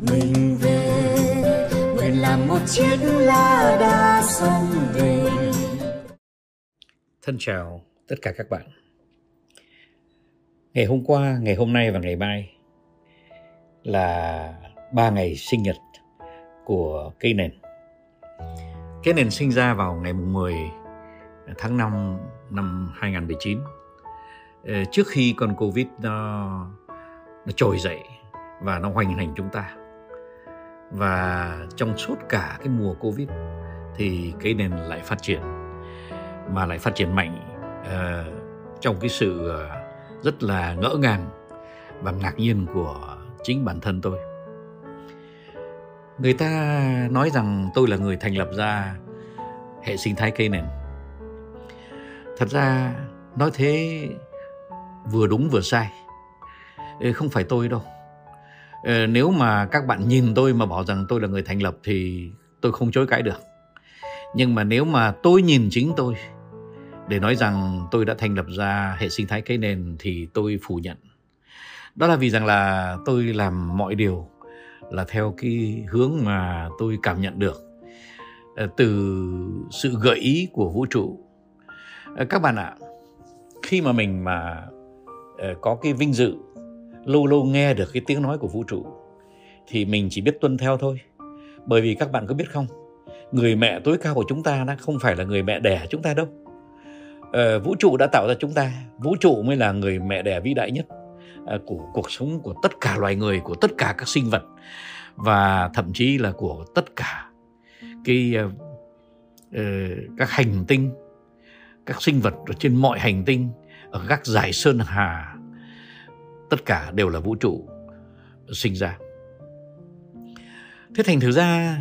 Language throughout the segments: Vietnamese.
mình về nguyện làm một chiếc lá đa sông về Thân chào tất cả các bạn. Ngày hôm qua, ngày hôm nay và ngày mai là ba ngày sinh nhật của cây nền. Cây nền sinh ra vào ngày 10 tháng 5 năm 2019 ờ, trước khi con Covid nó nó trồi dậy và nó hoành hành chúng ta. Và trong suốt cả cái mùa Covid thì cây nền lại phát triển mà lại phát triển mạnh uh, trong cái sự ờ, rất là ngỡ ngàng và ngạc nhiên của chính bản thân tôi. Người ta nói rằng tôi là người thành lập ra hệ sinh thái cây nền. Thật ra nói thế vừa đúng vừa sai. Không phải tôi đâu. Ờ, nếu mà các bạn nhìn tôi mà bảo rằng tôi là người thành lập thì tôi không chối cãi được. Nhưng mà nếu mà tôi nhìn chính tôi để nói rằng tôi đã thành lập ra hệ sinh thái cây nền thì tôi phủ nhận. Đó là vì rằng là tôi làm mọi điều là theo cái hướng mà tôi cảm nhận được ờ, từ sự gợi ý của vũ trụ. Ờ, các bạn ạ, khi mà mình mà có cái vinh dự lâu lâu nghe được cái tiếng nói của vũ trụ thì mình chỉ biết tuân theo thôi. Bởi vì các bạn có biết không, người mẹ tối cao của chúng ta đã không phải là người mẹ đẻ chúng ta đâu ờ, vũ trụ đã tạo ra chúng ta vũ trụ mới là người mẹ đẻ vĩ đại nhất à, của cuộc sống của tất cả loài người của tất cả các sinh vật và thậm chí là của tất cả cái uh, các hành tinh các sinh vật ở trên mọi hành tinh ở các giải sơn hà tất cả đều là vũ trụ sinh ra. Thế thành thử ra,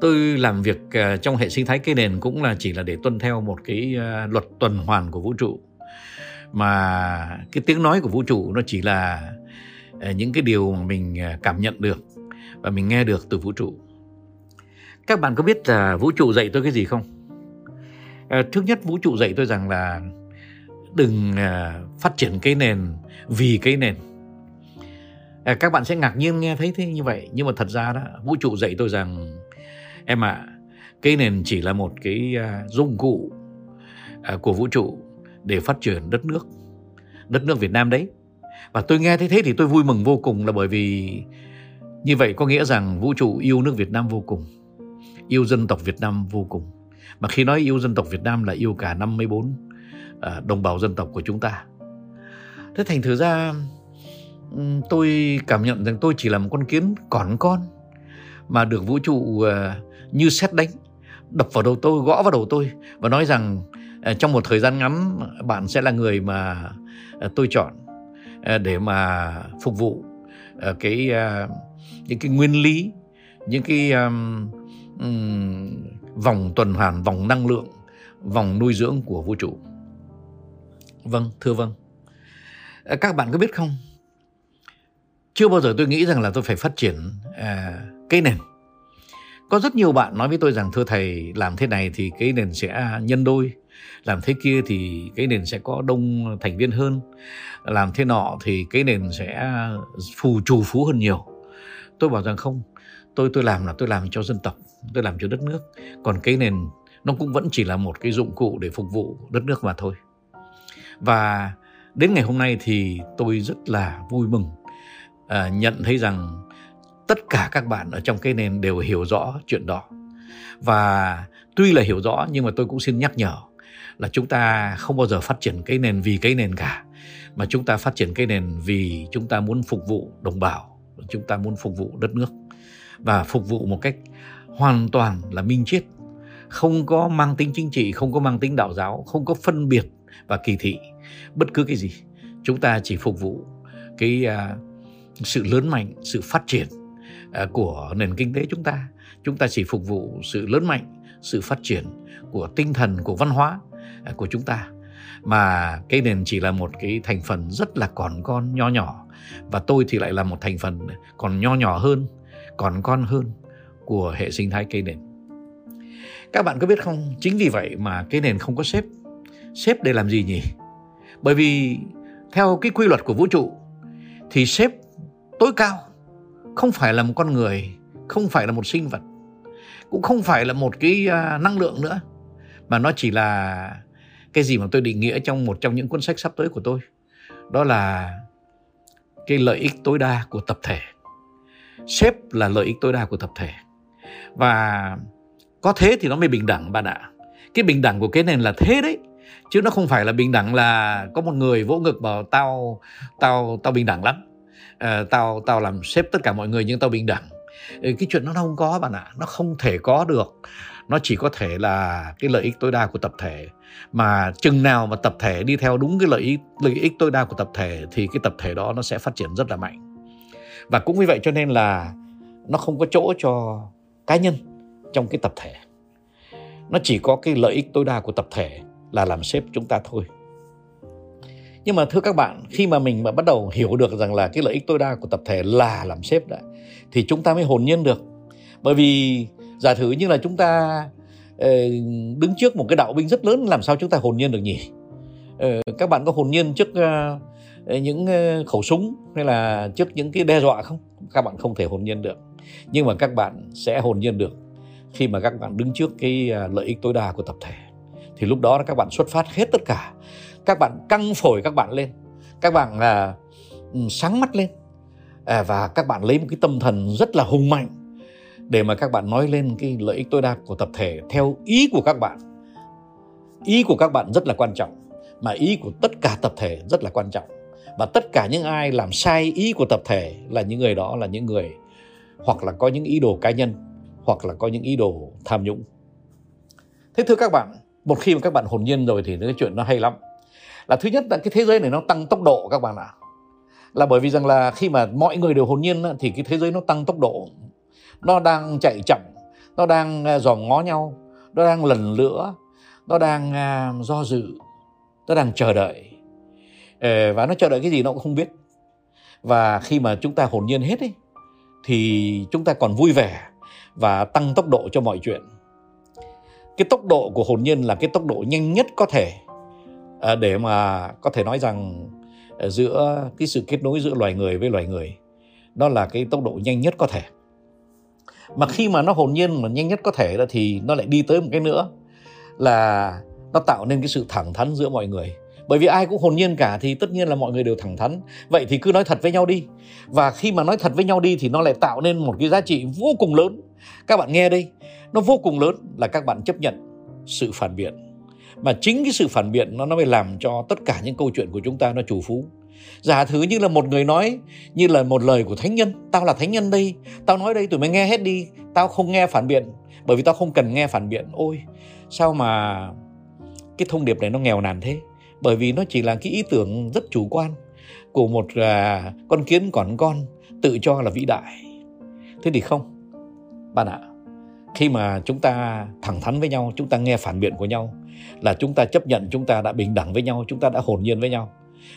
tôi làm việc ờ, trong hệ sinh thái cây nền cũng là chỉ là để tuân theo một cái ờ, luật tuần hoàn của vũ trụ. Mà cái tiếng nói của vũ trụ nó chỉ là ờ, những cái điều mà mình cảm nhận được và mình nghe được từ vũ trụ. Các bạn có biết là vũ trụ dạy tôi cái gì không? Trước nhất vũ trụ dạy tôi rằng là đừng à, phát triển cái nền vì cái nền. À, các bạn sẽ ngạc nhiên nghe thấy thế như vậy nhưng mà thật ra đó vũ trụ dạy tôi rằng em ạ à, cái nền chỉ là một cái à, dụng cụ của vũ trụ để phát triển đất nước đất nước Việt Nam đấy. Và tôi nghe thấy thế thì tôi vui mừng vô cùng là bởi vì như vậy có nghĩa rằng vũ trụ yêu nước Việt Nam vô cùng yêu dân tộc Việt Nam vô cùng. Mà khi nói yêu dân tộc Việt Nam là yêu cả 54 Ờ, đồng bào dân tộc của chúng ta. Thế thành thử ra tôi cảm nhận rằng tôi chỉ là một con kiến còn con mà được vũ trụ ờ, như xét đánh đập vào đầu tôi gõ vào đầu tôi và nói rằng ờ, trong một thời gian ngắn bạn sẽ là người mà tôi chọn để mà phục vụ cái những cái nguyên lý những cái um, um, vòng tuần hoàn vòng năng lượng vòng nuôi dưỡng của vũ trụ vâng thưa vâng. À, các bạn có biết không? Chưa bao giờ tôi nghĩ rằng là tôi phải phát triển à, cây nền. Có rất nhiều bạn nói với tôi rằng thưa thầy làm thế này thì cái nền sẽ nhân đôi làm thế kia thì cái nền sẽ có đông thành viên hơn làm thế nọ thì cái nền sẽ phù trù phú hơn nhiều. Tôi bảo rằng không tôi tôi làm là tôi làm cho dân tộc tôi làm cho đất nước. Còn cái nền nó cũng vẫn chỉ là một cái dụng cụ để phục vụ đất nước mà thôi và đến ngày hôm nay thì tôi rất là vui mừng à, nhận thấy rằng tất cả các bạn ở trong cái nền đều hiểu rõ chuyện đó. Và tuy là hiểu rõ nhưng mà tôi cũng xin nhắc nhở là chúng ta không bao giờ phát triển cái nền vì cái nền cả mà chúng ta phát triển cái nền vì chúng ta muốn phục vụ đồng bào chúng ta muốn phục vụ đất nước. Và phục vụ một cách hoàn toàn là minh triết không có mang tính chính trị không có mang tính đạo giáo không có phân biệt và kỳ thị bất cứ cái gì chúng ta chỉ phục vụ cái uh, sự lớn mạnh sự phát triển À, của nền kinh tế chúng ta. Chúng ta chỉ phục vụ sự lớn mạnh sự phát triển của tinh thần của văn hóa à, của chúng ta. Mà cái nền chỉ là một cái thành phần rất là còn con nho nhỏ. Và tôi thì lại là một thành phần còn nho nhỏ hơn còn con hơn của hệ sinh thái cây nền. Các bạn có biết không? Chính vì vậy mà cây nền không có xếp. Xếp để làm gì nhỉ? Bởi vì theo cái quy luật của vũ trụ thì xếp tối cao không phải là một con người, không phải là một sinh vật, cũng không phải là một cái à, năng lượng nữa, mà nó chỉ là cái gì mà tôi định nghĩa trong một trong những cuốn sách sắp tới của tôi. Đó là cái lợi ích tối đa của tập thể. Sếp là lợi ích tối đa của tập thể. Và có thế thì nó mới bình đẳng bạn ạ. Cái bình đẳng của cái nền là thế đấy chứ nó không phải là bình đẳng là có một người vỗ ngực bảo tao tao tao bình đẳng lắm. À, tao tao làm sếp tất cả mọi người nhưng tao bình đẳng. Cái chuyện nó không có bạn ạ nó không thể có được. Nó chỉ có thể là cái lợi ích tối đa của tập thể. Mà chừng nào mà tập thể đi theo đúng cái lợi ích lợi ích tối đa của tập thể thì cái tập thể đó nó sẽ phát triển rất là mạnh. Và cũng như vậy cho nên là nó không có chỗ cho cá nhân trong cái tập thể. Nó chỉ có cái lợi ích tối đa của tập thể là làm sếp chúng ta thôi. Nhưng mà thưa các bạn, khi mà mình mà bắt đầu hiểu được rằng là cái lợi ích tối đa của tập thể là làm sếp đã, thì chúng ta mới hồn nhiên được. Bởi vì giả thử như là chúng ta ờ, đứng trước một cái đạo binh rất lớn, làm sao chúng ta hồn nhiên được nhỉ? Ờ, các bạn có hồn nhiên trước ờ, những khẩu súng hay là trước những cái đe dọa không? Các bạn không thể hồn nhiên được. Nhưng mà các bạn sẽ hồn nhiên được khi mà các bạn đứng trước cái lợi ích tối đa của tập thể thì lúc đó các bạn xuất phát hết tất cả. Các bạn căng phổi các bạn lên. Các bạn là uh, sáng mắt lên. À, và các bạn lấy một cái tâm thần rất là hùng mạnh để mà các bạn nói lên cái lợi ích tối đa của tập thể theo ý của các bạn. Ý của các bạn rất là quan trọng mà ý của tất cả tập thể rất là quan trọng. Và tất cả những ai làm sai ý của tập thể là những người đó là những người hoặc là có những ý đồ cá nhân hoặc là có những ý đồ tham nhũng. Thế thưa các bạn một khi mà các bạn hồn nhiên rồi thì cái chuyện nó hay lắm. Là thứ nhất là cái thế giới này nó tăng tốc độ các bạn ạ. Là bởi vì rằng là khi mà mọi người đều hồn nhiên thì cái thế giới nó tăng tốc độ. Nó đang chạy chậm, nó đang à, dòm ngó nhau, nó đang lần lửa, nó đang à, do dự, nó đang chờ đợi. Ờ, và nó chờ đợi cái gì nó cũng không biết. Và khi mà chúng ta hồn nhiên hết ấy, thì chúng ta còn vui vẻ và tăng tốc độ cho mọi chuyện cái tốc độ của hồn nhiên là cái tốc độ nhanh nhất có thể. À, để mà có thể nói rằng à, giữa cái sự kết nối giữa loài người với loài người đó là cái tốc độ nhanh nhất có thể. Mà khi mà nó hồn nhiên mà nhanh nhất có thể đó thì nó lại đi tới một cái nữa là nó tạo nên cái sự thẳng thắn giữa mọi người. Bởi vì ai cũng hồn nhiên cả thì tất nhiên là mọi người đều thẳng thắn. Vậy thì cứ nói thật với nhau đi. Và khi mà nói thật với nhau đi thì nó lại tạo nên một cái giá trị vô cùng lớn các bạn nghe đây nó vô cùng lớn là các bạn chấp nhận sự phản biện. Mà chính cái sự phản biện nó nó mới làm cho tất cả những câu chuyện của chúng ta nó chủ phú. Giả thứ như là một người nói như là một lời của thánh nhân. Tao là thánh nhân đây tao nói đây tụi mày nghe hết đi. Tao không nghe phản biện bởi vì tao không cần nghe phản biện. Ôi sao mà cái thông điệp này nó nghèo nàn thế? Bởi vì nó chỉ là cái ý tưởng rất chủ quan của một à, con kiến còn con tự cho là vĩ đại. Thế thì không bạn ạ, khi mà chúng ta thẳng thắn với nhau, chúng ta nghe phản biện của nhau, là chúng ta chấp nhận chúng ta đã bình đẳng với nhau, chúng ta đã hồn nhiên với nhau.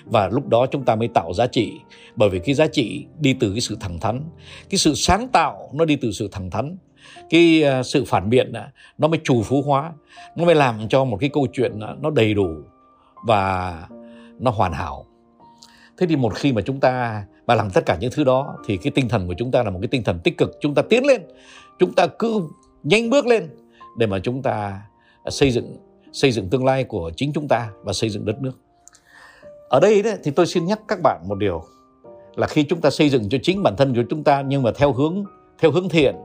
Và lúc đó chúng ta mới tạo giá trị. Bởi vì cái giá trị đi từ cái sự thẳng thắn, cái sự sáng tạo nó đi từ sự thẳng thắn. Cái à, sự phản biện à, nó mới trù phú hóa, nó mới làm cho một cái câu chuyện à, nó đầy đủ và nó hoàn hảo. Thế thì một khi mà chúng ta mà làm tất cả những thứ đó, thì cái tinh thần của chúng ta là một cái tinh thần tích cực. Chúng ta tiến lên chúng ta cứ nhanh bước lên để mà chúng ta xây dựng xây dựng tương lai của chính chúng ta và xây dựng đất nước. Ở đây đấy, thì tôi xin nhắc các bạn một điều là khi chúng ta xây dựng cho chính bản thân của chúng ta nhưng mà theo hướng theo hướng thiện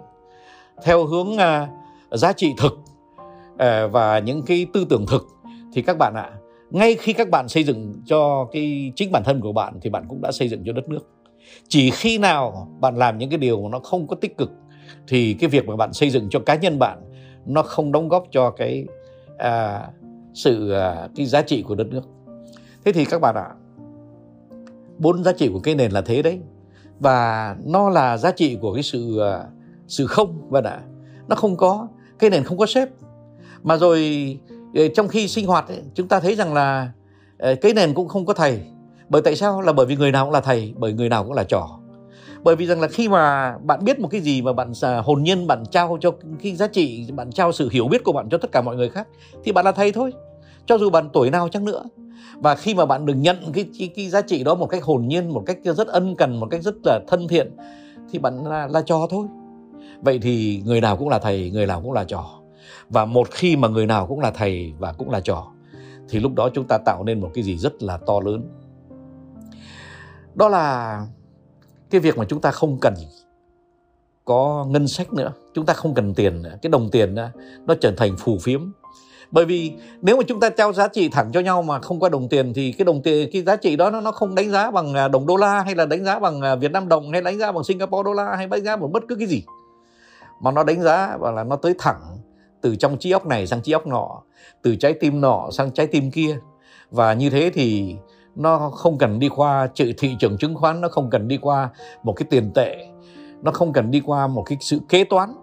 theo hướng uh, giá trị thực uh, và những cái tư tưởng thực thì các bạn ạ ngay khi các bạn xây dựng cho cái chính bản thân của bạn thì bạn cũng đã xây dựng cho đất nước. Chỉ khi nào bạn làm những cái điều mà nó không có tích cực thì cái việc mà bạn xây dựng cho cá nhân bạn nó không đóng góp cho cái à, sự à, cái giá trị của đất nước. Thế thì các bạn ạ bốn giá trị của cái nền là thế đấy. Và nó là giá trị của cái sự à, sự không bạn ạ. Nó không có cái nền không có sếp. Mà rồi ờ, trong khi sinh hoạt ấy, chúng ta thấy rằng là ờ, cái nền cũng không có thầy. Bởi tại sao? Là bởi vì người nào cũng là thầy bởi người nào cũng là trò bởi vì rằng là khi mà bạn biết một cái gì mà bạn à, hồn nhiên bạn trao cho cái giá trị bạn trao sự hiểu biết của bạn cho tất cả mọi người khác thì bạn là thầy thôi. Cho dù bạn tuổi nào chăng nữa. Và khi mà bạn được nhận cái, cái cái giá trị đó một cách hồn nhiên một cách rất ân cần một cách rất là thân thiện thì bạn là, là trò thôi. Vậy thì người nào cũng là thầy người nào cũng là trò. Và một khi mà người nào cũng là thầy và cũng là trò thì lúc đó chúng ta tạo nên một cái gì rất là to lớn. Đó là cái việc mà chúng ta không cần có ngân sách nữa chúng ta không cần tiền nữa cái đồng tiền đó, nó trở thành phù phiếm. Bởi vì nếu mà chúng ta trao giá trị thẳng cho nhau mà không qua đồng tiền thì cái đồng tiền cái giá trị đó nó nó không đánh giá bằng à, đồng đô la hay là đánh giá bằng à, Việt Nam đồng hay đánh giá bằng Singapore đô la hay đánh giá bằng bất cứ cái gì. Mà nó đánh giá và là nó tới thẳng từ trong trí óc này sang trí óc nọ từ trái tim nọ sang trái tim kia. Và như thế thì nó không cần đi qua trị thị trường chứng khoán nó không cần đi qua một cái tiền tệ nó không cần đi qua một cái sự kế toán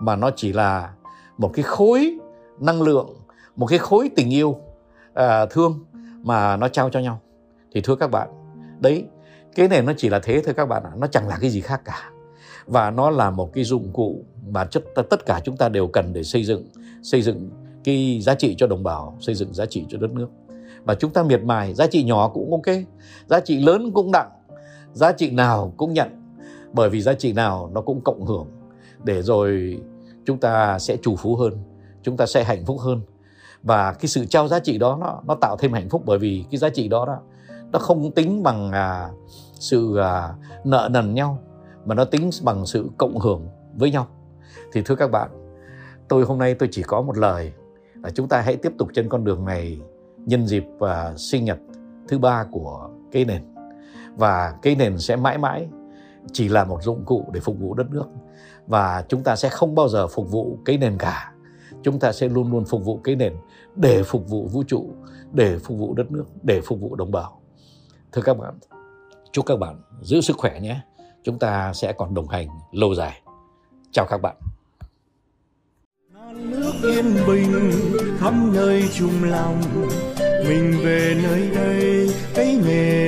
mà nó chỉ là một cái khối năng lượng một cái khối tình yêu à, thương mà nó trao cho nhau. Thì thưa các bạn đấy cái này nó chỉ là thế thôi các bạn ạ nó chẳng là cái gì khác cả. Và nó là một cái dụng cụ mà chất tất cả chúng ta đều cần để xây dựng xây dựng cái giá trị cho đồng bào xây dựng giá trị cho đất nước và chúng ta miệt mài giá trị nhỏ cũng ok giá trị lớn cũng đặng giá trị nào cũng nhận. Bởi vì giá trị nào nó cũng cộng hưởng. Để rồi chúng ta sẽ chủ phú hơn chúng ta sẽ hạnh phúc hơn. Và cái sự trao giá trị đó nó nó tạo thêm hạnh phúc bởi vì cái giá trị đó đó nó không tính bằng à, sự à, nợ nần nhau mà nó tính bằng sự cộng hưởng với nhau. Thì thưa các bạn tôi hôm nay tôi chỉ có một lời là chúng ta hãy tiếp tục trên con đường này nhân dịp và sinh nhật thứ ba của cây nền. Và cây nền sẽ mãi mãi chỉ là một dụng cụ để phục vụ đất nước. Và chúng ta sẽ không bao giờ phục vụ cái nền cả. Chúng ta sẽ luôn luôn phục vụ cái nền để phục vụ vũ trụ, để phục vụ đất nước, để phục vụ đồng bào. Thưa các bạn, chúc các bạn giữ sức khỏe nhé. Chúng ta sẽ còn đồng hành lâu dài. Chào các bạn. Nước yên bình khắp nơi chung lòng mình về nơi đây ấy nghề